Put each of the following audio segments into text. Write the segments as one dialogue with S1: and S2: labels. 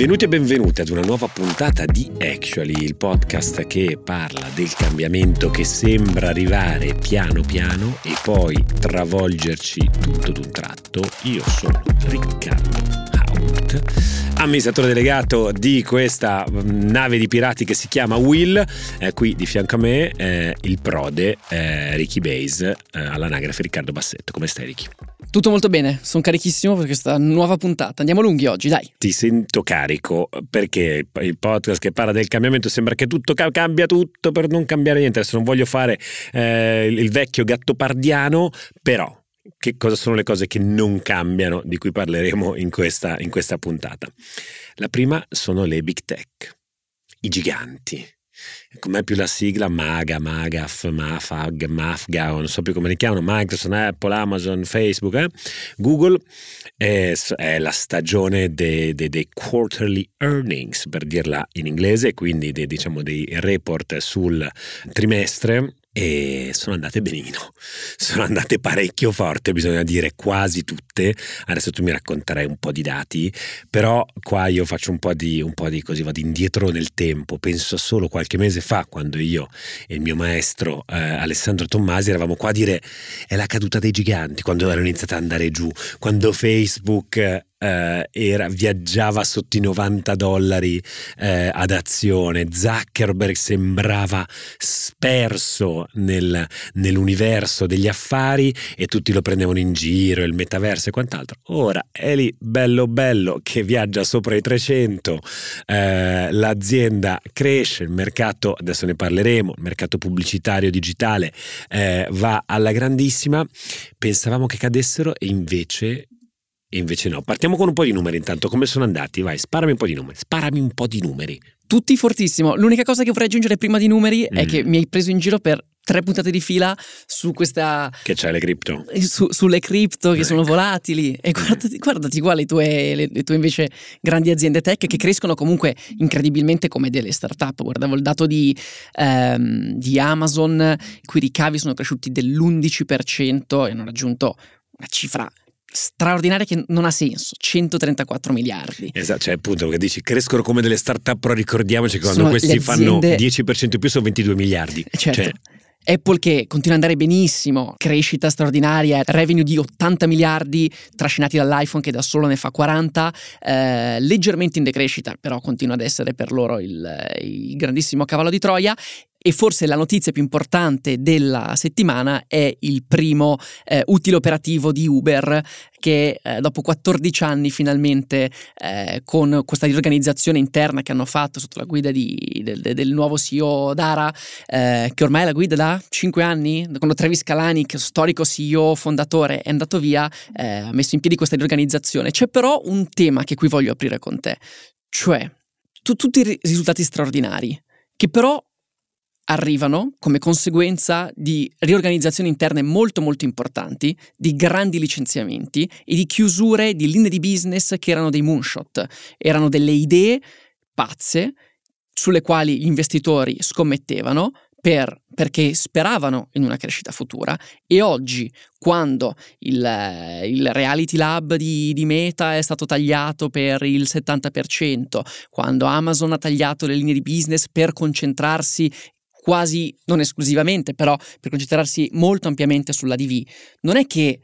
S1: Benvenuti e benvenute ad una nuova puntata di Actually, il podcast che parla del cambiamento che sembra arrivare piano piano e poi travolgerci tutto d'un tratto. Io sono Riccardo Out, amministratore delegato di questa mm, nave di pirati che si chiama Will. Eh, qui di fianco a me eh, il prode eh, Ricky Base eh, all'anagrafe Riccardo Bassetto. Come stai Ricky?
S2: Tutto molto bene, sono carichissimo per questa nuova puntata. Andiamo lunghi oggi, dai.
S1: Ti sento carico perché il podcast che parla del cambiamento sembra che tutto cambia tutto per non cambiare niente. Adesso non voglio fare eh, il vecchio gattopardiano, però che cosa sono le cose che non cambiano, di cui parleremo in questa, in questa puntata. La prima sono le big tech, i giganti. Com'è più la sigla? Maga, Magaf, Mafag, Mafga, non so più come li chiamano, Microsoft, Apple, Amazon, Facebook, eh? Google. È, è, la stagione dei, dei, dei, quarterly earnings, per dirla in inglese, quindi dei, diciamo, dei report sul trimestre e sono andate benino, sono andate parecchio forte, bisogna dire quasi tutte. Adesso tu mi racconterai un po' di dati, però qua io faccio un po' di, un po di così, vado indietro nel tempo. Penso solo qualche mese fa, quando io e il mio maestro eh, Alessandro Tommasi eravamo qua a dire è la caduta dei giganti, quando erano iniziate ad andare giù, quando Facebook eh, era, viaggiava sotto i 90 dollari eh, ad azione, Zuckerberg sembrava sperso nel, nell'universo degli affari e tutti lo prendevano in giro, il metaverso e quant'altro. Ora è lì bello bello che viaggia sopra i 300, eh, l'azienda cresce, il mercato, adesso ne parleremo, il mercato pubblicitario digitale eh, va alla grandissima, pensavamo che cadessero e invece e invece no. Partiamo con un po' di numeri intanto. Come sono andati? Vai, sparami un po' di numeri. Sparami un po' di numeri.
S2: Tutti fortissimo. L'unica cosa che vorrei aggiungere prima di numeri mm. è che mi hai preso in giro per tre puntate di fila su questa.
S1: Che c'è le cripto?
S2: Su, sulle cripto che ecco. sono volatili. E guardati, guardati qua le tue, le, le tue, invece grandi aziende tech che crescono comunque incredibilmente come delle start-up. Guardavo il dato di, ehm, di Amazon, i cui ricavi sono cresciuti dell'11% e hanno raggiunto una cifra straordinaria che non ha senso, 134 miliardi.
S1: Esatto, cioè appunto che dici crescono come delle start-up, però ricordiamoci che quando sono questi fanno 10% in più sono 22 miliardi.
S2: Certo.
S1: Cioè,
S2: Apple che continua ad andare benissimo, crescita straordinaria, revenue di 80 miliardi trascinati dall'iPhone che da solo ne fa 40, eh, leggermente in decrescita, però continua ad essere per loro il, il grandissimo cavallo di Troia e forse la notizia più importante della settimana è il primo eh, utile operativo di Uber che eh, dopo 14 anni finalmente eh, con questa riorganizzazione interna che hanno fatto sotto la guida di, del, del, nuovo CEO Dara, eh, che ormai è la guida da 5 anni, quando Travis Kalanick, storico CEO fondatore, è andato via, eh, ha messo in piedi questa riorganizzazione. C'è però un tema che qui voglio aprire con te, cioè tu, tutti i risultati straordinari, che però arrivano come conseguenza di riorganizzazioni interne molto molto importanti, di grandi licenziamenti e di chiusure di linee di business che erano dei moonshot, erano delle idee pazze sulle quali gli investitori scommettevano per, perché speravano in una crescita futura e oggi quando il, il reality lab di, di, Meta è stato tagliato per il 70%, quando Amazon ha tagliato le linee di business per concentrarsi quasi non esclusivamente, però per concentrarsi molto ampiamente sulla DV, non è che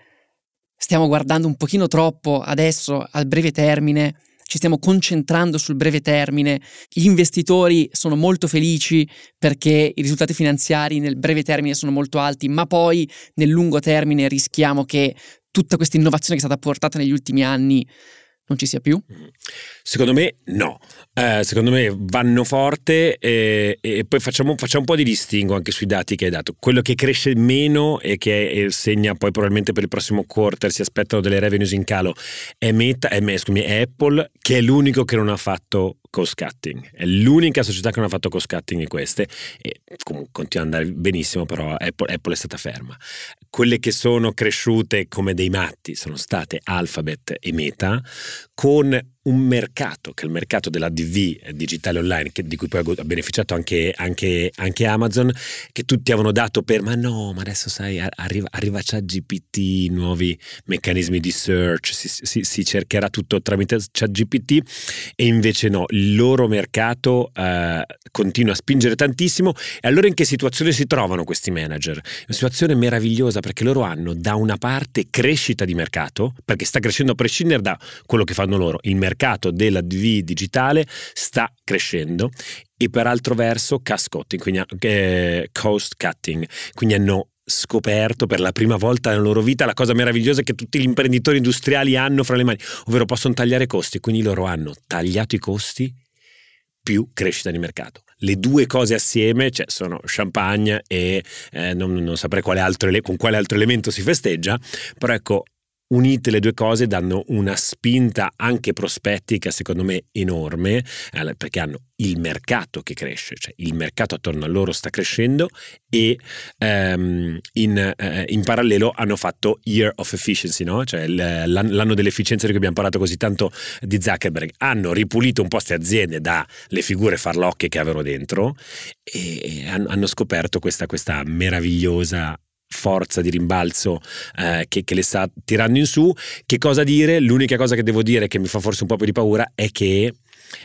S2: stiamo guardando un pochino troppo adesso al breve termine, ci stiamo concentrando sul breve termine, gli investitori sono molto felici perché i risultati finanziari nel breve termine sono molto alti, ma poi nel lungo termine rischiamo che tutta questa innovazione che è stata portata negli ultimi anni non ci sia più?
S1: Secondo me no, eh, secondo me vanno forte e, e poi facciamo, facciamo, un po' di distingo anche sui dati che hai dato. Quello che cresce meno e che segna poi probabilmente per il prossimo quarter si aspettano delle revenues in calo è, Meta, è, scusami, è Apple che è l'unico che non ha fatto cost cutting. È l'unica società che non ha fatto cost cutting in queste e comunque continua ad andare benissimo, però Apple, Apple, è stata ferma. Quelle che sono cresciute come dei matti sono state Alphabet e Meta con un mercato, che è il mercato della DV digitale online, che, di cui poi ha beneficiato anche, anche, anche, Amazon, che tutti avevano dato per, ma no, ma adesso sai, arriva, arriva ChatGPT, nuovi meccanismi di search, si, si, si, cercherà tutto tramite ChatGPT e invece no, il loro mercato eh, continua a spingere tantissimo e allora in che situazione si trovano questi manager? Una situazione meravigliosa perché loro hanno da una parte crescita di mercato, perché sta crescendo a prescindere da quello che fanno loro, il mercato della DV digitale sta crescendo e per altro verso cost cutting, quindi, eh, cost cutting, quindi hanno scoperto per la prima volta nella loro vita la cosa meravigliosa che tutti gli imprenditori industriali hanno fra le mani, ovvero possono tagliare costi, quindi loro hanno tagliato i costi più crescita di mercato. Le due cose assieme cioè, sono champagne e eh, non, non, saprei quale altro, con quale altro elemento si festeggia, però ecco, unite le due cose danno una spinta anche prospettica secondo me enorme perché hanno il mercato che cresce, cioè il mercato attorno a loro sta crescendo e ehm, in, eh, in, parallelo hanno fatto Year of Efficiency, no? cioè l'anno dell'efficienza di cui abbiamo parlato così tanto di Zuckerberg, hanno ripulito un po' queste aziende dalle figure farlocche che avevano dentro e hanno scoperto questa, questa meravigliosa forza di rimbalzo eh, che, che, le sta tirando in su. Che cosa dire? L'unica cosa che devo dire che mi fa forse un po' più di paura è che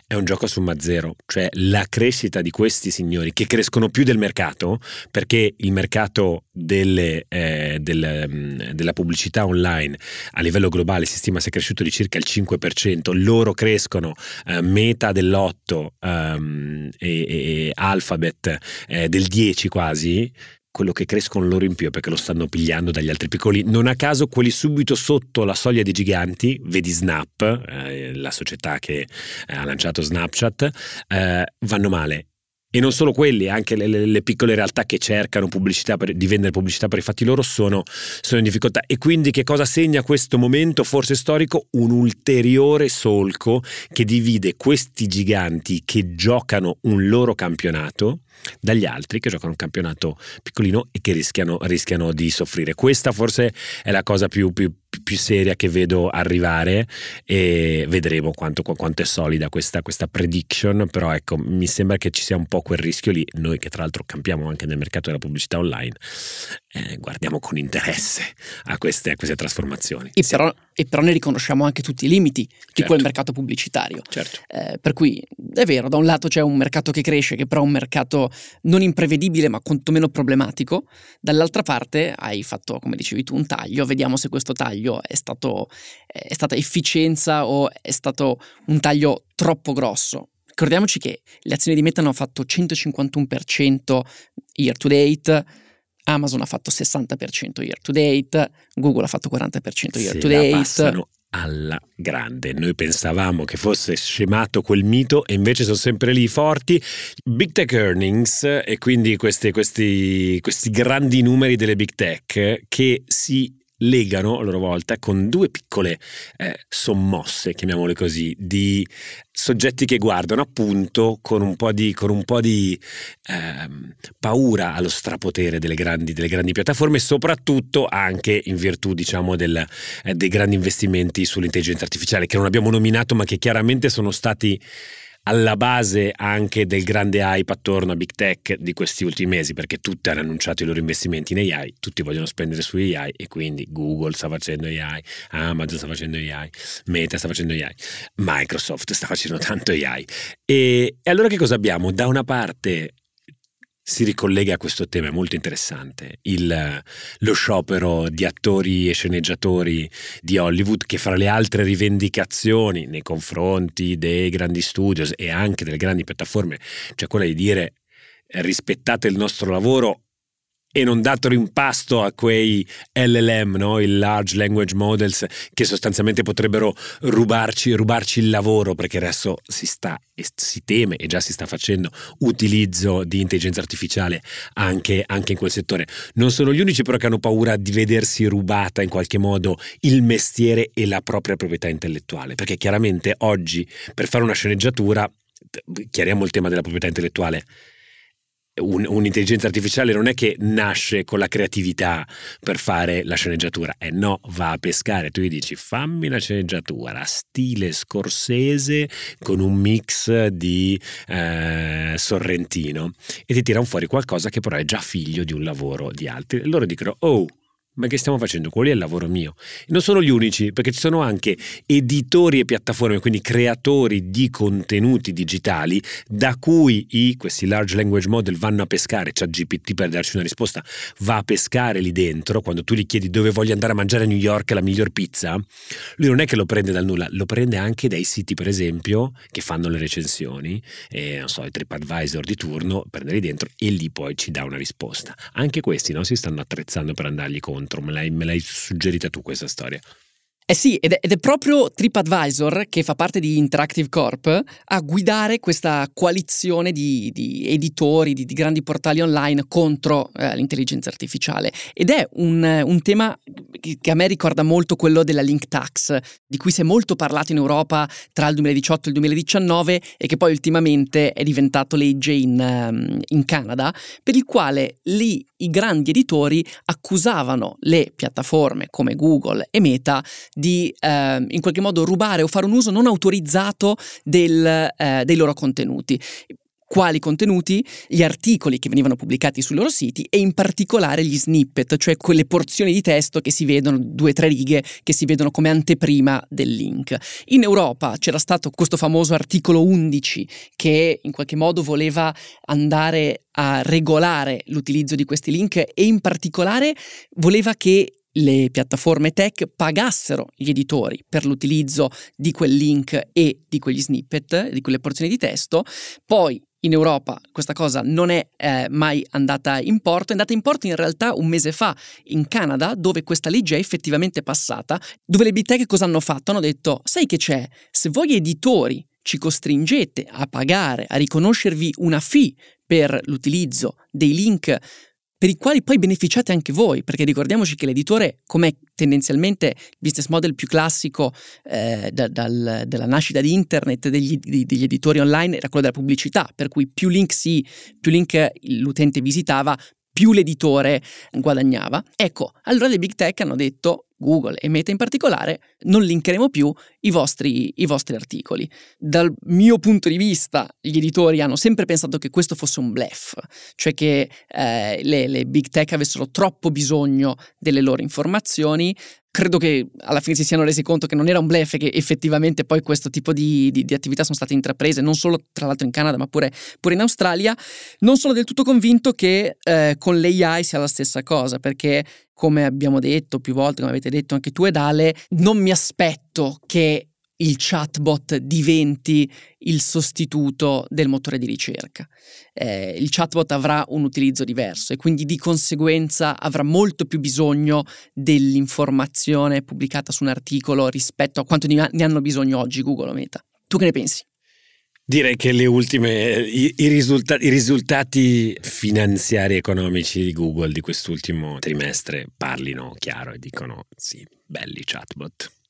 S1: è un gioco a somma zero, cioè la crescita di questi signori che crescono più del mercato, perché il mercato delle, eh, del, mm, della pubblicità online a livello globale si stima sia cresciuto di circa il 5%, loro crescono eh, meta dell'8 um, e, e, Alphabet eh, del 10 quasi, quello che crescono loro in più perché lo stanno pigliando dagli altri piccoli. Non a caso quelli subito sotto la soglia dei giganti, vedi Snap, eh, la società che eh, ha lanciato Snapchat, eh, vanno male. E non solo quelli, anche le, le, le piccole realtà che cercano per, di vendere pubblicità per i fatti loro sono, sono in difficoltà. E quindi che cosa segna questo momento, forse storico? Un ulteriore solco che divide questi giganti che giocano un loro campionato dagli altri che giocano un campionato piccolino e che rischiano, rischiano di soffrire. Questa forse è la cosa più, più, più seria che vedo arrivare e vedremo quanto, quanto è solida questa, questa, prediction, però ecco, mi sembra che ci sia un po' quel rischio lì, noi che tra l'altro campiamo anche nel mercato della pubblicità online, eh, guardiamo con interesse a queste, a queste trasformazioni.
S2: E però, e però, ne riconosciamo anche tutti i limiti certo. di quel mercato pubblicitario.
S1: Certo.
S2: Eh, per cui è vero, da un lato c'è un mercato che cresce, che però è un mercato non imprevedibile ma quantomeno problematico, dall'altra parte hai fatto, come dicevi tu, un taglio, vediamo se questo taglio è, stato, è stata efficienza o è stato un taglio troppo grosso. Ricordiamoci che le azioni di Meta hanno fatto 151% year to date, Amazon ha fatto 60% year to date, Google ha fatto 40% year
S1: Se
S2: to date.
S1: Alla grande. Noi pensavamo che fosse scemato quel mito e invece sono sempre lì forti. Big tech earnings e quindi questi, questi, questi grandi numeri delle big tech che si legano a loro volta con due piccole eh, sommosse, chiamiamole così, di soggetti che guardano appunto con un po' di, un po di eh, paura allo strapotere delle grandi, delle grandi, piattaforme, soprattutto anche in virtù diciamo, del, eh, dei grandi investimenti sull'intelligenza artificiale che non abbiamo nominato ma che chiaramente sono stati alla base anche del grande hype attorno a big tech di questi ultimi mesi, perché tutti hanno annunciato i loro investimenti in AI, tutti vogliono spendere su AI e quindi Google sta facendo AI, Amazon sta facendo AI, Meta sta facendo AI, Microsoft sta facendo tanto AI. E, e allora che cosa abbiamo? Da una parte si ricollega a questo tema è molto interessante, il, lo sciopero di attori e sceneggiatori di Hollywood che fra le altre rivendicazioni nei confronti dei grandi studios e anche delle grandi piattaforme, cioè quella di dire rispettate il nostro lavoro e non datelo in pasto a quei LLM, no? i large language models, che sostanzialmente potrebbero rubarci, rubarci il lavoro, perché adesso si sta si teme e già si sta facendo utilizzo di intelligenza artificiale anche, anche in quel settore. Non sono gli unici però che hanno paura di vedersi rubata in qualche modo il mestiere e la propria proprietà intellettuale, perché chiaramente oggi per fare una sceneggiatura, chiariamo il tema della proprietà intellettuale, un, un'intelligenza artificiale non è che nasce con la creatività per fare la sceneggiatura, eh no, va a pescare, tu gli dici fammi la sceneggiatura, stile scorsese con un mix di eh, Sorrentino. E ti tirano fuori qualcosa che però è già figlio di un lavoro di altri. E loro dicono, oh, ma che stiamo facendo? Quello è il lavoro mio. non sono gli unici, perché ci sono anche editori e piattaforme, quindi creatori di contenuti digitali, da cui i, questi large language model vanno a pescare, c'è GPT per darci una risposta, va a pescare lì dentro, quando tu gli chiedi dove voglio andare a mangiare a New York la miglior pizza, lui non è che lo prende dal nulla, lo prende anche dai siti, per esempio, che fanno le recensioni, e, non so, i TripAdvisor di turno, prende lì dentro e lì poi ci dà una risposta. Anche questi no, si stanno attrezzando per andargli contro contro, me l'hai, me l'hai suggerita tu questa storia.
S2: Eh sì, ed è, ed è, proprio TripAdvisor, che fa parte di Interactive Corp, a guidare questa coalizione di, di editori, di, di, grandi portali online contro eh, l'intelligenza artificiale. Ed è un, un, tema che a me ricorda molto quello della link tax, di cui si è molto parlato in Europa tra il 2018 e il 2019 e che poi ultimamente è diventato legge in, um, in Canada, per il quale lì i grandi editori accusavano le piattaforme come Google e Meta eh, in qualche modo rubare o fare un uso non autorizzato del, eh, dei loro contenuti quali contenuti, gli articoli che venivano pubblicati sui loro siti e in particolare gli snippet, cioè quelle porzioni di testo che si vedono, due o tre righe, che si vedono come anteprima del link. In Europa c'era stato questo famoso articolo 11 che in qualche modo voleva andare a regolare l'utilizzo di questi link e in particolare voleva che le piattaforme tech pagassero gli editori per l'utilizzo di quel link e di quegli snippet, di quelle porzioni di testo, poi in Europa questa cosa non è eh, mai andata in porto, è andata in porto in realtà un mese fa in Canada dove questa legge è effettivamente passata, dove le big tech cosa hanno fatto? Hanno detto, sai che c'è? Se voi editori ci costringete a pagare, a riconoscervi una fee per l'utilizzo dei link per i quali poi beneficiate anche voi, perché ricordiamoci che l'editore, come tendenzialmente il business model più classico eh, da, dal, della nascita di internet, degli, degli, editori online, era quello della pubblicità, per cui più link, si, più link l'utente visitava, più l'editore guadagnava. Ecco, allora le big tech hanno detto Google e Meta in particolare, non linkeremo più i vostri, i vostri, articoli. Dal mio punto di vista, gli editori hanno sempre pensato che questo fosse un bluff, cioè che eh, le, le big tech avessero troppo bisogno delle loro informazioni, credo che alla fine si siano resi conto che non era un bluff e che effettivamente poi questo tipo di, di, di, attività sono state intraprese, non solo tra l'altro in Canada ma pure, pure in Australia. Non sono del tutto convinto che eh, con l'AI sia la stessa cosa, perché come abbiamo detto più volte, come avete detto anche tu ed Ale, non mi aspetto che il chatbot diventi il sostituto del motore di ricerca. Eh, il chatbot avrà un utilizzo diverso e quindi di conseguenza avrà molto più bisogno dell'informazione pubblicata su un articolo rispetto a quanto ne hanno bisogno oggi Google o Meta. Tu che ne pensi?
S1: Direi che le ultime, i, i, risultati, i risultati finanziari e economici di Google di quest'ultimo trimestre parlino chiaro e dicono sì, belli chatbot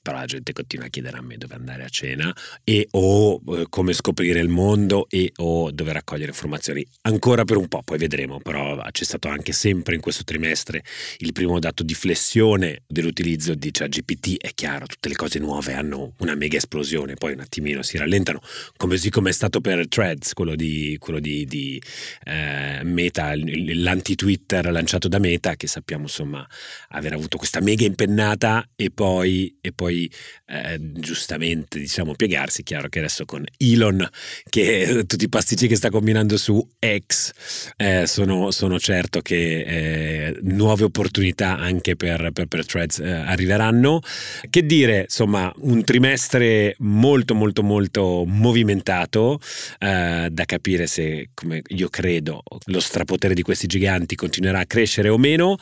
S1: però la gente continua a chiedere a me dove andare a cena e o eh, come scoprire il mondo e o dove raccogliere informazioni. Ancora per un po', poi vedremo, però c'è stato anche sempre in questo trimestre il primo dato di flessione dell'utilizzo di ChatGPT, è chiaro, tutte le cose nuove hanno una mega esplosione, poi un attimino si rallentano, così come è stato per Threads, quello di, quello di, di eh, Meta, l'anti-Twitter lanciato da Meta, che sappiamo insomma aver avuto questa mega impennata e poi, e poi eh, giustamente diciamo piegarsi, chiaro che adesso con Elon che tutti i pasticci che sta combinando su X eh, sono, sono, certo che eh, nuove opportunità anche per, per, per Threads eh, arriveranno. Che dire, insomma, un trimestre molto molto molto movimentato eh, da capire se, come io credo, lo strapotere di questi giganti continuerà a crescere o meno.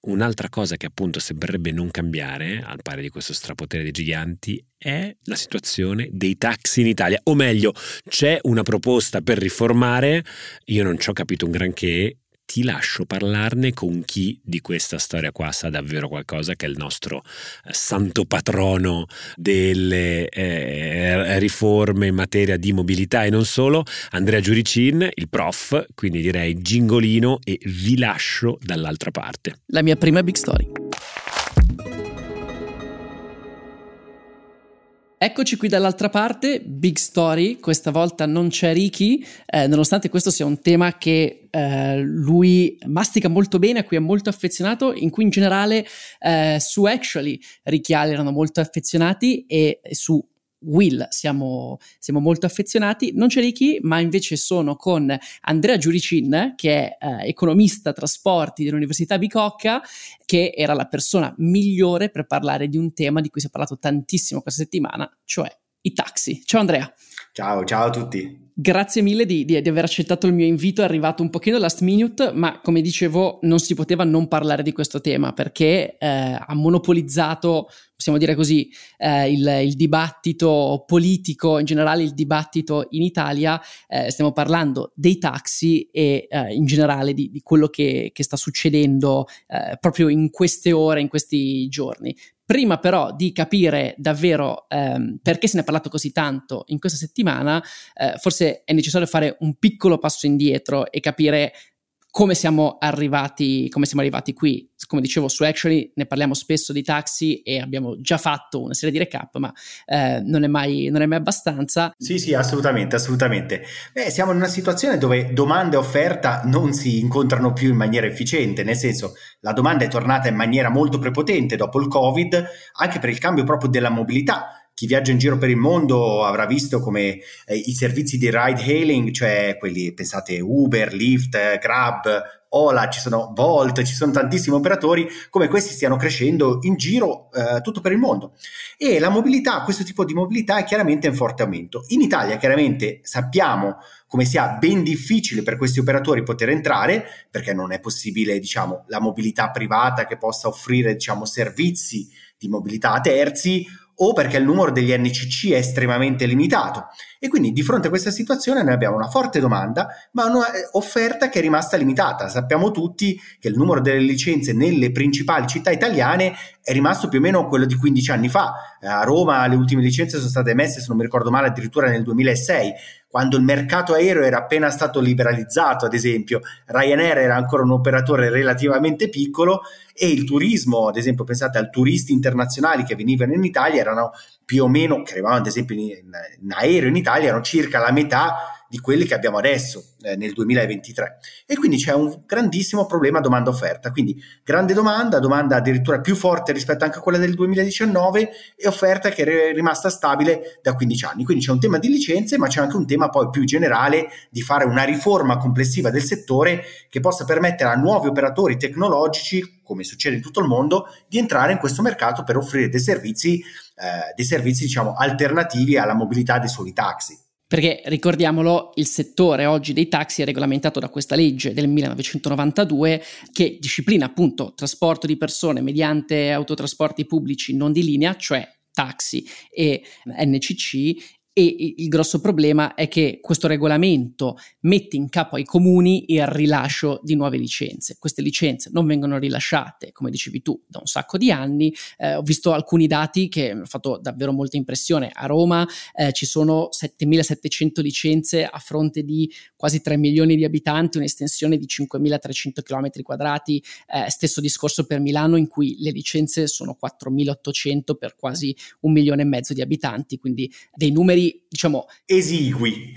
S1: Un'altra cosa che appunto sembrerebbe non cambiare, al pari di questo strapotere potere dei giganti è la situazione dei taxi in Italia, o meglio, c'è una proposta per riformare, io non ci ho capito un granché, ti lascio parlarne con chi di questa storia qua sa davvero qualcosa, che è il nostro eh, santo patrono delle eh, riforme in materia di mobilità e non solo, Andrea Giuricin, il prof, quindi direi gingolino e vi lascio dall'altra parte.
S2: La mia prima big story. Eccoci qui dall'altra parte, Big Story, questa volta non c'è Ricky, eh, nonostante questo sia un tema che eh, lui mastica molto bene, a cui è molto affezionato, in cui in generale eh, su Actually Ricky Allen erano molto affezionati e su Will siamo, siamo, molto affezionati. Non c'è Ricky, ma invece sono con Andrea Giuricin, che è eh, economista trasporti dell'Università Bicocca, che era la persona migliore per parlare di un tema di cui si è parlato tantissimo questa settimana, cioè i taxi. Ciao Andrea.
S3: Ciao, ciao a tutti.
S2: Grazie mille di, di, di, aver accettato il mio invito, è arrivato un pochino last minute, ma come dicevo non si poteva non parlare di questo tema perché eh, ha monopolizzato, possiamo dire così, eh, il, il, dibattito politico, in generale il dibattito in Italia, eh, stiamo parlando dei taxi e eh, in generale di, di quello che, che, sta succedendo eh, proprio in queste ore, in questi giorni. Prima però di capire davvero ehm, perché se ne è parlato così tanto in questa settimana, eh, forse è necessario fare un piccolo passo indietro e capire come siamo arrivati, come siamo arrivati qui. Come dicevo, su Actually ne parliamo spesso di taxi e abbiamo già fatto una serie di recap, ma eh, non, è mai, non, è mai, abbastanza.
S3: Sì, sì, assolutamente, assolutamente. Beh, siamo in una situazione dove domanda e offerta non si incontrano più in maniera efficiente, nel senso la domanda è tornata in maniera molto prepotente dopo il Covid, anche per il cambio proprio della mobilità chi viaggia in giro per il mondo avrà visto come eh, i servizi di ride hailing, cioè quelli, pensate, Uber, Lyft, Grab, Ola, ci sono Volt, ci sono tantissimi operatori, come questi stiano crescendo in giro eh, tutto per il mondo. E la mobilità, questo tipo di mobilità è chiaramente in forte aumento. In Italia chiaramente sappiamo come sia ben difficile per questi operatori poter entrare, perché non è possibile, diciamo, la mobilità privata che possa offrire, diciamo, servizi di mobilità a terzi o perché il numero degli NCC è estremamente limitato. E quindi di fronte a questa situazione noi abbiamo una forte domanda, ma un'offerta che è rimasta limitata. Sappiamo tutti che il numero delle licenze nelle principali città italiane è rimasto più o meno quello di 15 anni fa. A Roma le ultime licenze sono state emesse, se non mi ricordo male, addirittura nel 2006 quando il mercato aereo era appena stato liberalizzato, ad esempio, Ryanair era ancora un operatore relativamente piccolo e il turismo, ad esempio, pensate al turisti internazionali che venivano in Italia, erano più o meno, che arrivavano ad esempio in, in aereo in Italia, erano circa la metà di quelli che abbiamo adesso eh, nel 2023 e quindi c'è un grandissimo problema domanda-offerta, quindi grande domanda, domanda addirittura più forte rispetto anche a quella del 2019 e offerta che è rimasta stabile da 15 anni, quindi c'è un tema di licenze ma c'è anche un tema poi più generale di fare una riforma complessiva del settore che possa permettere a nuovi operatori tecnologici come succede in tutto il mondo, di entrare in questo mercato per offrire dei servizi, eh, dei servizi diciamo, alternativi alla mobilità dei soli taxi.
S2: Perché ricordiamolo, il settore oggi dei taxi è regolamentato da questa legge del 1992 che disciplina appunto trasporto di persone mediante autotrasporti pubblici non di linea, cioè taxi e NCC e il grosso problema è che questo regolamento mette in capo ai comuni il rilascio di nuove licenze. Queste licenze non vengono rilasciate, come dicevi tu, da un sacco di anni. Eh, ho visto alcuni dati che mi hanno fatto davvero molta impressione. A Roma eh, ci sono 7700 licenze a fronte di quasi 3 milioni di abitanti, un'estensione di 5300 km quadrati. Eh, stesso discorso per Milano in cui le licenze sono 4800 per quasi un milione e mezzo di abitanti, quindi dei numeri diciamo
S3: esigui.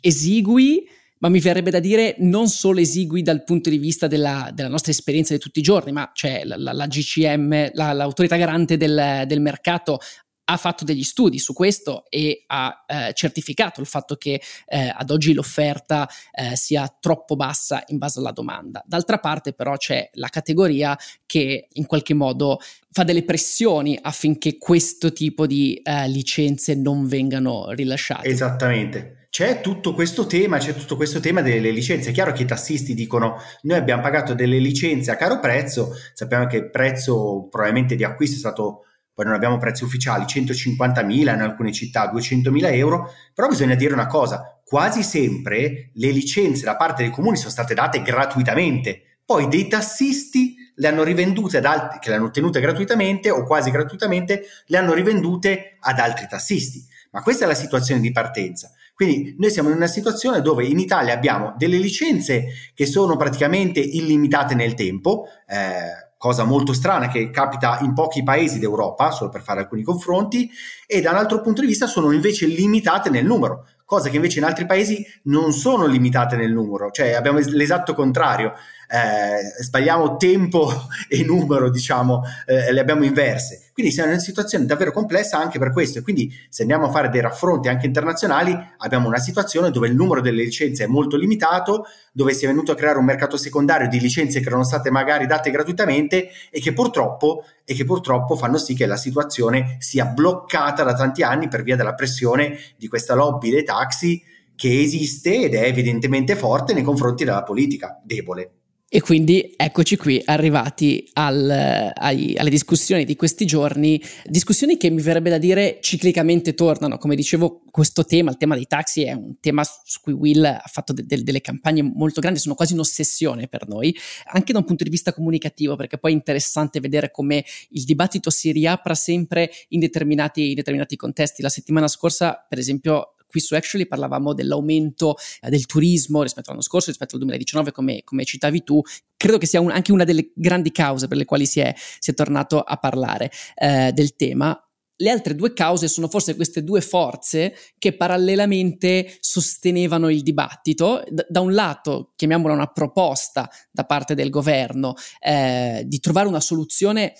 S2: Esigui, ma mi verrebbe da dire non solo esigui dal punto di vista della, della nostra esperienza di tutti i giorni, ma cioè la, la, la GCM, la, l'autorità garante del, del mercato ha fatto degli studi su questo e ha eh, certificato il fatto che eh, ad oggi l'offerta eh, sia troppo bassa in base alla domanda. D'altra parte però c'è la categoria che in qualche modo fa delle pressioni affinché questo tipo di eh, licenze non vengano rilasciate.
S3: Esattamente. C'è tutto questo tema, c'è tutto questo tema delle licenze. È chiaro che i tassisti dicono noi abbiamo pagato delle licenze a caro prezzo, sappiamo che il prezzo probabilmente di acquisto è stato poi non abbiamo prezzi ufficiali, 150.000 in alcune città, 200.000 euro, però bisogna dire una cosa, quasi sempre le licenze da parte dei comuni sono state date gratuitamente, poi dei tassisti le hanno rivendute ad altri, che le hanno ottenute gratuitamente o quasi gratuitamente, le hanno rivendute ad altri tassisti. Ma questa è la situazione di partenza. Quindi noi siamo in una situazione dove in Italia abbiamo delle licenze che sono praticamente illimitate nel tempo, eh, cosa molto strana che capita in pochi paesi d'Europa, solo per fare alcuni confronti, e da un altro punto di vista sono invece limitate nel numero, cosa che invece in altri paesi non sono limitate nel numero, cioè abbiamo l'esatto contrario, eh, sbagliamo tempo e numero, diciamo, eh, le abbiamo inverse. Quindi siamo in una situazione davvero complessa anche per questo. E quindi se andiamo a fare dei raffronti anche internazionali, abbiamo una situazione dove il numero delle licenze è molto limitato, dove si è venuto a creare un mercato secondario di licenze che erano state magari date gratuitamente e che purtroppo, e che purtroppo fanno sì che la situazione sia bloccata da tanti anni per via della pressione di questa lobby dei taxi che esiste ed è evidentemente forte nei confronti della politica debole.
S2: E quindi eccoci qui, arrivati al, ai, alle discussioni di questi giorni, discussioni che mi verrebbe da dire ciclicamente tornano. Come dicevo, questo tema, il tema dei taxi, è un tema su cui Will ha fatto de- de- delle campagne molto grandi, sono quasi un'ossessione per noi, anche da un punto di vista comunicativo, perché poi è interessante vedere come il dibattito si riapra sempre in determinati, in determinati contesti. La settimana scorsa, per esempio, qui su Actually parlavamo dell'aumento eh, del turismo rispetto all'anno scorso, rispetto al 2019, come, come citavi tu. Credo che sia un, anche una delle grandi cause per le quali si è, si è tornato a parlare eh, del tema. Le altre due cause sono forse queste due forze che parallelamente sostenevano il dibattito. Da, da un lato, chiamiamola una proposta da parte del governo eh, di trovare una soluzione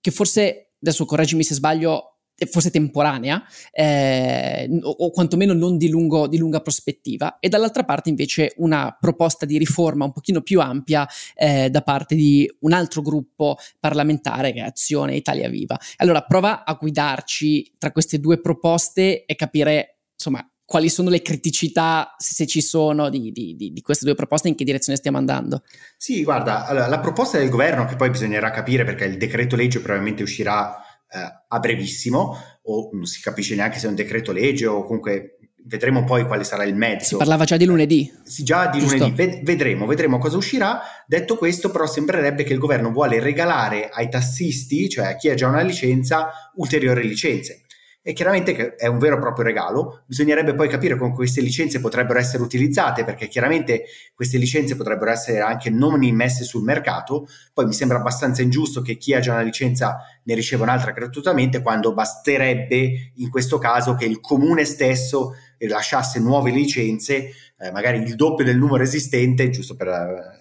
S2: che forse, adesso correggimi se sbaglio, forse temporanea eh, o, o, quantomeno non di, lungo, di, lunga prospettiva e dall'altra parte invece una proposta di riforma un pochino più ampia eh, da parte di un altro gruppo parlamentare che è Azione Italia Viva. Allora prova a guidarci tra queste due proposte e capire insomma quali sono le criticità, se ci sono, di, di, di, queste due proposte, in che direzione stiamo andando?
S3: Sì, guarda, allora, la proposta del governo, che poi bisognerà capire perché il decreto legge probabilmente uscirà eh, a brevissimo, o non si capisce neanche se è un decreto legge o comunque vedremo poi quale sarà il mezzo.
S2: Si parlava già di lunedì.
S3: Sì, già di Giusto. lunedì, Ved- vedremo, vedremo cosa uscirà. Detto questo, però sembrerebbe che il governo vuole regalare ai tassisti, cioè a chi ha già una licenza, ulteriori licenze e chiaramente è un vero e proprio regalo. Bisognerebbe poi capire come queste licenze potrebbero essere utilizzate, perché chiaramente queste licenze potrebbero essere anche non immesse sul mercato. Poi mi sembra abbastanza ingiusto che chi ha già una licenza ne riceva un'altra gratuitamente, quando basterebbe in questo caso che il comune stesso rilasciasse nuove licenze, eh, magari il doppio del numero esistente, giusto per eh,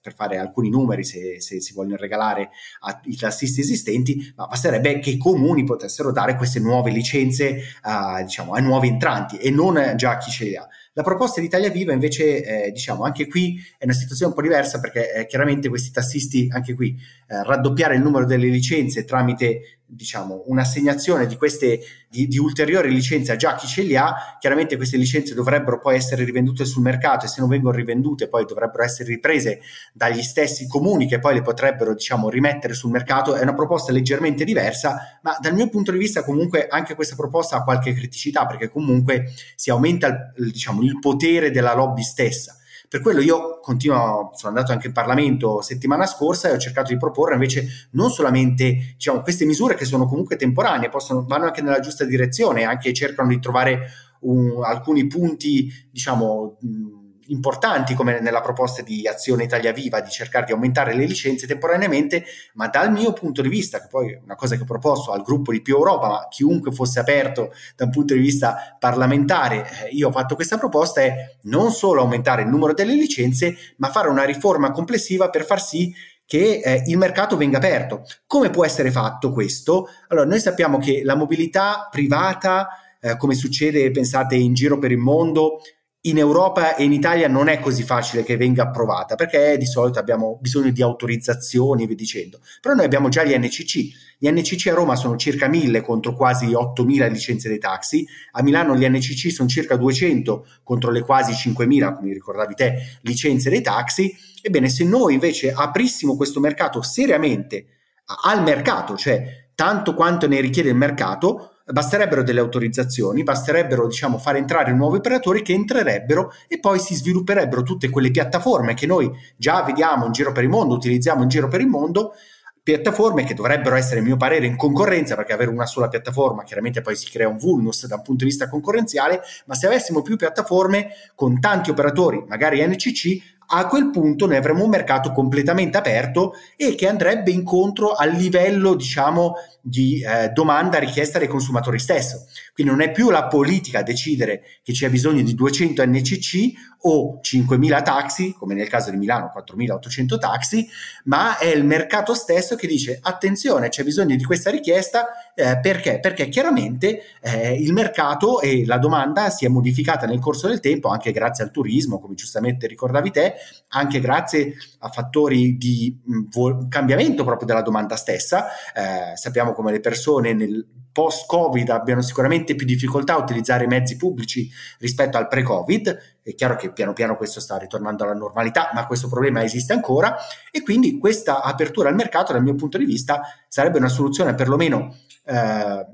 S3: per fare alcuni numeri se, se si vogliono regalare ai tassisti esistenti, ma basterebbe che i comuni potessero dare queste nuove licenze a, diciamo, a nuovi entranti e non già a chi ce le ha. La proposta di Italia Viva invece, eh, diciamo, anche qui è una situazione un po' diversa perché eh, chiaramente questi tassisti, anche qui, eh, raddoppiare il numero delle licenze tramite diciamo, un'assegnazione di queste di, di, ulteriori licenze a già chi ce li ha, chiaramente queste licenze dovrebbero poi essere rivendute sul mercato e se non vengono rivendute poi dovrebbero essere riprese dagli stessi comuni che poi le potrebbero diciamo, rimettere sul mercato. È una proposta leggermente diversa, ma dal mio punto di vista comunque anche questa proposta ha qualche criticità perché comunque si aumenta il, diciamo, il potere della lobby stessa. Per quello io continuo, sono andato anche in Parlamento settimana scorsa e ho cercato di proporre invece non solamente diciamo, queste misure che sono comunque temporanee, possono, vanno anche nella giusta direzione, anche cercano di trovare un, alcuni punti, diciamo, mh, importanti come nella proposta di Azione Italia Viva di cercare di aumentare le licenze temporaneamente, ma dal mio punto di vista, che poi è una cosa che ho proposto al gruppo di più Europa, ma chiunque fosse aperto da un punto di vista parlamentare, eh, io ho fatto questa proposta, è non solo aumentare il numero delle licenze, ma fare una riforma complessiva per far sì che eh, il mercato venga aperto. Come può essere fatto questo? Allora, noi sappiamo che la mobilità privata, eh, come succede, pensate, in giro per il mondo, in Europa e in Italia non è così facile che venga approvata perché di solito abbiamo bisogno di autorizzazioni e via dicendo. Però noi abbiamo già gli NCC. Gli NCC a Roma sono circa 1000 contro quasi 8000 licenze dei taxi. A Milano gli NCC sono circa 200 contro le quasi 5000, come ricordavi te, licenze dei taxi. Ebbene, se noi invece aprissimo questo mercato seriamente al mercato, cioè tanto quanto ne richiede il mercato, basterebbero delle autorizzazioni, basterebbero diciamo, fare entrare nuovi operatori che entrerebbero e poi si svilupperebbero tutte quelle piattaforme che noi già vediamo in giro per il mondo, utilizziamo in giro per il mondo, piattaforme che dovrebbero essere, a mio parere, in concorrenza, perché avere una sola piattaforma chiaramente poi si crea un vulnus da un punto di vista concorrenziale, ma se avessimo più piattaforme con tanti operatori, magari NCC, a quel punto noi avremmo un mercato completamente aperto e che andrebbe incontro al livello, diciamo, di eh, domanda richiesta dai consumatori stesso. Quindi non è più la politica a decidere che c'è bisogno di 200 NCC o 5.000 taxi, come nel caso di Milano 4.800 taxi, ma è il mercato stesso che dice attenzione, c'è bisogno di questa richiesta eh, perché? Perché chiaramente eh, il mercato e la domanda si è modificata nel corso del tempo anche grazie al turismo, come giustamente ricordavi te, anche grazie a fattori di mh, vo- cambiamento proprio della domanda stessa. Eh, sappiamo come le persone nel post-Covid abbiano sicuramente più difficoltà a utilizzare i mezzi pubblici rispetto al pre-Covid. È chiaro che piano piano questo sta ritornando alla normalità, ma questo problema esiste ancora e quindi questa apertura al mercato, dal mio punto di vista, sarebbe una soluzione perlomeno eh,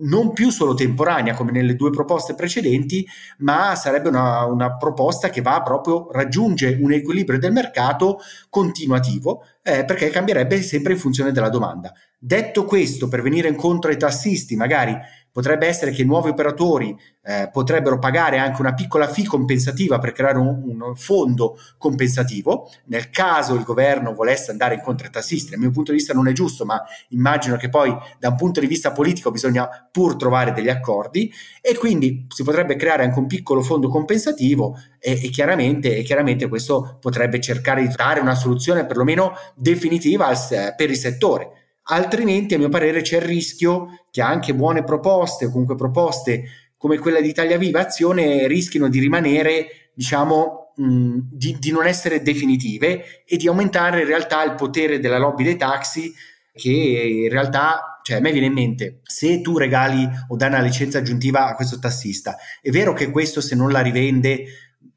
S3: non più solo temporanea come nelle due proposte precedenti, ma sarebbe una, una proposta che va proprio, raggiunge un equilibrio del mercato continuativo, eh, perché cambierebbe sempre in funzione della domanda. Detto questo, per venire incontro ai tassisti, magari potrebbe essere che nuovi operatori eh, potrebbero pagare anche una piccola fee compensativa per creare un, un, fondo compensativo. Nel caso il governo volesse andare incontro ai tassisti, dal mio punto di vista non è giusto, ma immagino che poi da un punto di vista politico bisogna pur trovare degli accordi e quindi si potrebbe creare anche un piccolo fondo compensativo e, e, chiaramente, e chiaramente, questo potrebbe cercare di dare una soluzione perlomeno definitiva al, per il settore altrimenti a mio parere c'è il rischio che anche buone proposte o comunque proposte come quella di Italia Viva Azione rischino di rimanere, diciamo, mh, di, di, non essere definitive e di aumentare in realtà il potere della lobby dei taxi che in realtà, cioè a me viene in mente, se tu regali o dai una licenza aggiuntiva a questo tassista, è vero che questo se non la rivende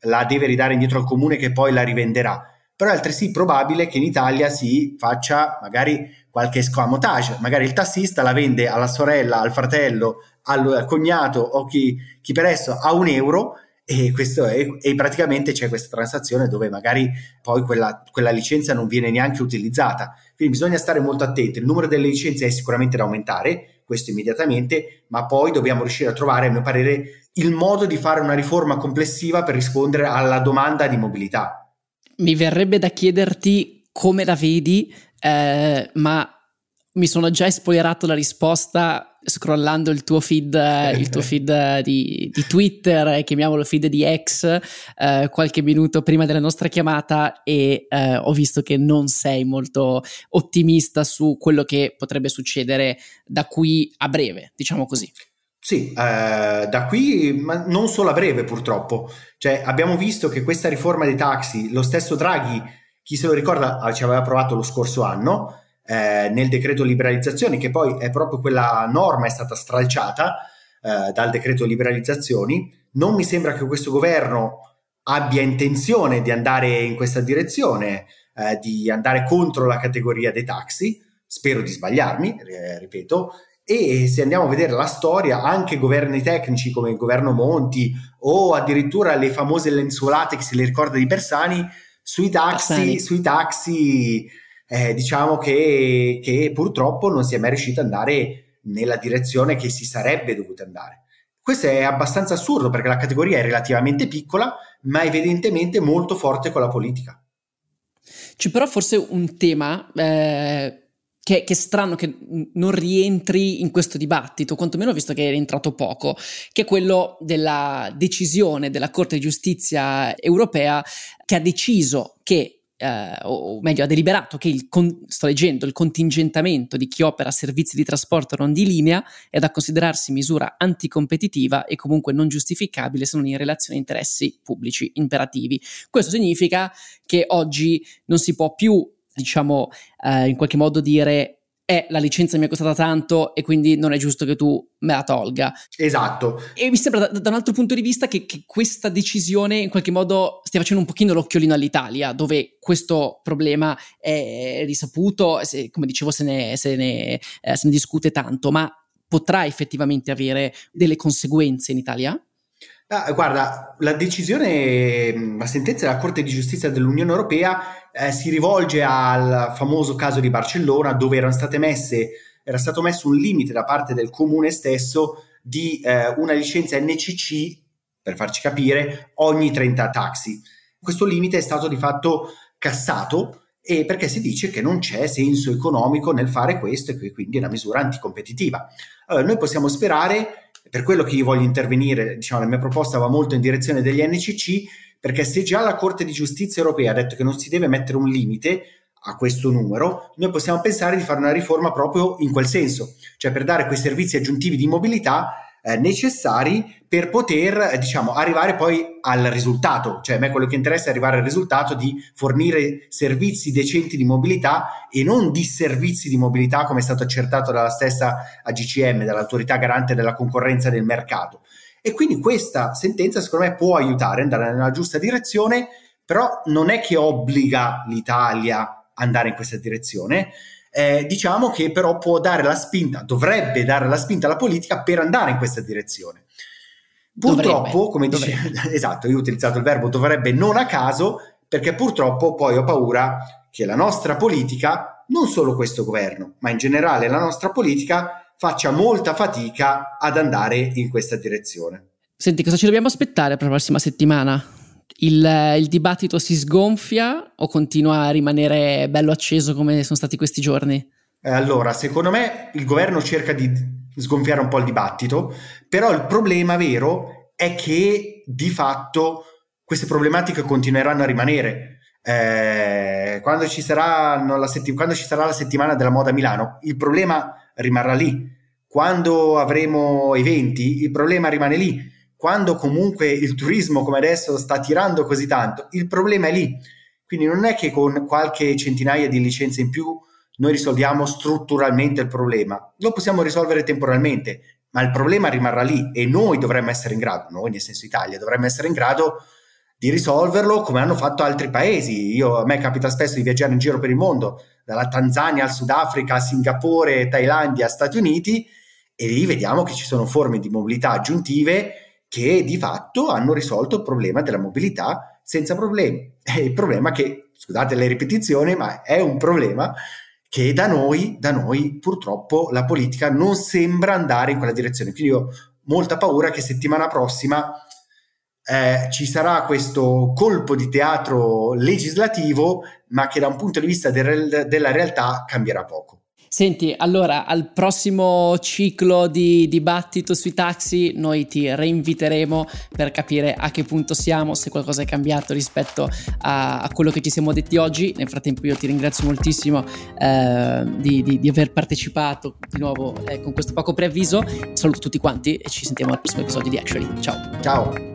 S3: la deve ridare indietro al comune che poi la rivenderà, però è altresì probabile che in Italia si faccia magari qualche escamotage, magari il tassista la vende alla sorella, al fratello, al cognato o chi, chi per esso a un euro e, questo è, e praticamente c'è questa transazione dove magari poi quella, quella, licenza non viene neanche utilizzata. Quindi bisogna stare molto attenti. Il numero delle licenze è sicuramente da aumentare, questo immediatamente, ma poi dobbiamo riuscire a trovare, a mio parere, il modo di fare una riforma complessiva per rispondere alla domanda di mobilità.
S2: Mi verrebbe da chiederti come la vedi eh, ma mi sono già spoilerato la risposta scrollando il tuo feed, il tuo feed di, di, Twitter, chiamiamolo feed di X, eh, qualche minuto prima della nostra chiamata e eh, ho visto che non sei molto ottimista su quello che potrebbe succedere da qui a breve, diciamo così.
S3: Sì, eh, da qui, ma non solo a breve purtroppo. Cioè, abbiamo visto che questa riforma dei taxi, lo stesso Draghi chi se lo ricorda ah, ci aveva provato lo scorso anno eh, nel decreto liberalizzazioni, che poi è proprio quella norma è stata stralciata eh, dal decreto liberalizzazioni. Non mi sembra che questo governo abbia intenzione di andare in questa direzione, eh, di andare contro la categoria dei taxi. Spero di sbagliarmi, eh, ripeto. E se andiamo a vedere la storia, anche governi tecnici come il governo Monti o addirittura le famose lenzuolate che se le ricorda di Bersani, sui taxi, sui taxi eh, diciamo che, che purtroppo non si è mai riuscito ad andare nella direzione che si sarebbe dovuto andare. Questo è abbastanza assurdo perché la categoria è relativamente piccola, ma evidentemente molto forte con la politica.
S2: C'è però forse un tema eh, che, che, strano che non rientri in questo dibattito, quantomeno visto che è rientrato poco, che è quello della decisione della Corte di Giustizia europea che ha deciso che Uh, o meglio, ha deliberato che il, con, sto leggendo, il contingentamento di chi opera servizi di trasporto non di linea è da considerarsi misura anticompetitiva e comunque non giustificabile se non in relazione a interessi pubblici imperativi. Questo significa che oggi non si può più diciamo, eh, in qualche modo dire eh, la licenza mi è costata tanto e quindi non è giusto che tu me la tolga.
S3: Esatto.
S2: E mi sembra da, da un altro punto di vista che, che, questa decisione in qualche modo stia facendo un pochino l'occhiolino all'Italia, dove questo problema è risaputo, se, come dicevo se ne, se ne, eh, se ne discute tanto, ma potrà effettivamente avere delle conseguenze in Italia?
S3: Ah, guarda, la decisione, la sentenza della Corte di Giustizia dell'Unione Europea eh, si rivolge al famoso caso di Barcellona dove messe, era stato messo un limite da parte del comune stesso di eh, una licenza NCC, per farci capire, ogni 30 taxi. Questo limite è stato di fatto cassato e perché si dice che non c'è senso economico nel fare questo e quindi è una misura anticompetitiva. Allora, noi possiamo sperare, per quello che io voglio intervenire, diciamo, la mia proposta va molto in direzione degli NCC, perché se già la Corte di Giustizia europea ha detto che non si deve mettere un limite a questo numero, noi possiamo pensare di fare una riforma proprio in quel senso, cioè per dare quei servizi aggiuntivi di mobilità eh, necessari per poter diciamo, arrivare poi al risultato. Cioè a me quello che interessa è arrivare al risultato di fornire servizi decenti di mobilità e non disservizi di mobilità come è stato accertato dalla stessa AGCM, dall'autorità garante della concorrenza del mercato. E quindi questa sentenza secondo me può aiutare ad andare nella giusta direzione, però non è che obbliga l'Italia a andare in questa direzione, eh, diciamo che però può dare la spinta, dovrebbe dare la spinta alla politica per andare in questa direzione. Purtroppo, dovrebbe, come dice, esatto, io ho utilizzato il verbo dovrebbe non a caso, perché purtroppo poi ho paura che la nostra politica, non solo questo governo, ma in generale la nostra politica, faccia molta fatica ad andare in questa direzione.
S2: Senti, cosa ci dobbiamo aspettare per la prossima settimana? Il, il, dibattito si sgonfia o continua a rimanere bello acceso come sono stati questi giorni?
S3: Eh, allora, secondo me il governo cerca di sgonfiare un po' il dibattito, però il problema vero è che di fatto queste problematiche continueranno a rimanere. Eh, quando, ci setti- quando ci sarà la settimana della moda a Milano, il problema rimarrà lì. Quando avremo eventi, il problema rimane lì quando comunque il turismo come adesso sta tirando così tanto, il problema è lì. Quindi non è che con qualche centinaia di licenze in più noi risolviamo strutturalmente il problema, lo possiamo risolvere temporalmente, ma il problema rimarrà lì e noi dovremmo essere in grado, noi nel senso Italia, dovremmo essere in grado di risolverlo come hanno fatto altri paesi. Io, a me capita spesso di viaggiare in giro per il mondo, dalla Tanzania al Sudafrica, Singapore, Thailandia, Stati Uniti, e lì vediamo che ci sono forme di mobilità aggiuntive che di fatto hanno risolto il problema della mobilità senza problemi. È il problema che, scusate le ripetizioni, ma è un problema che da noi, da noi purtroppo la politica non sembra andare in quella direzione. Quindi io ho molta paura che settimana prossima eh, ci sarà questo colpo di teatro legislativo, ma che da un punto di vista de- della realtà cambierà poco.
S2: Senti, allora al prossimo ciclo di dibattito sui taxi noi ti reinviteremo per capire a che punto siamo, se qualcosa è cambiato rispetto a, a quello che ci siamo detti oggi. Nel frattempo io ti ringrazio moltissimo eh, di, di, di, aver partecipato di nuovo eh, con questo poco preavviso. Saluto tutti quanti e ci sentiamo al prossimo episodio di Actually. Ciao.
S3: Ciao.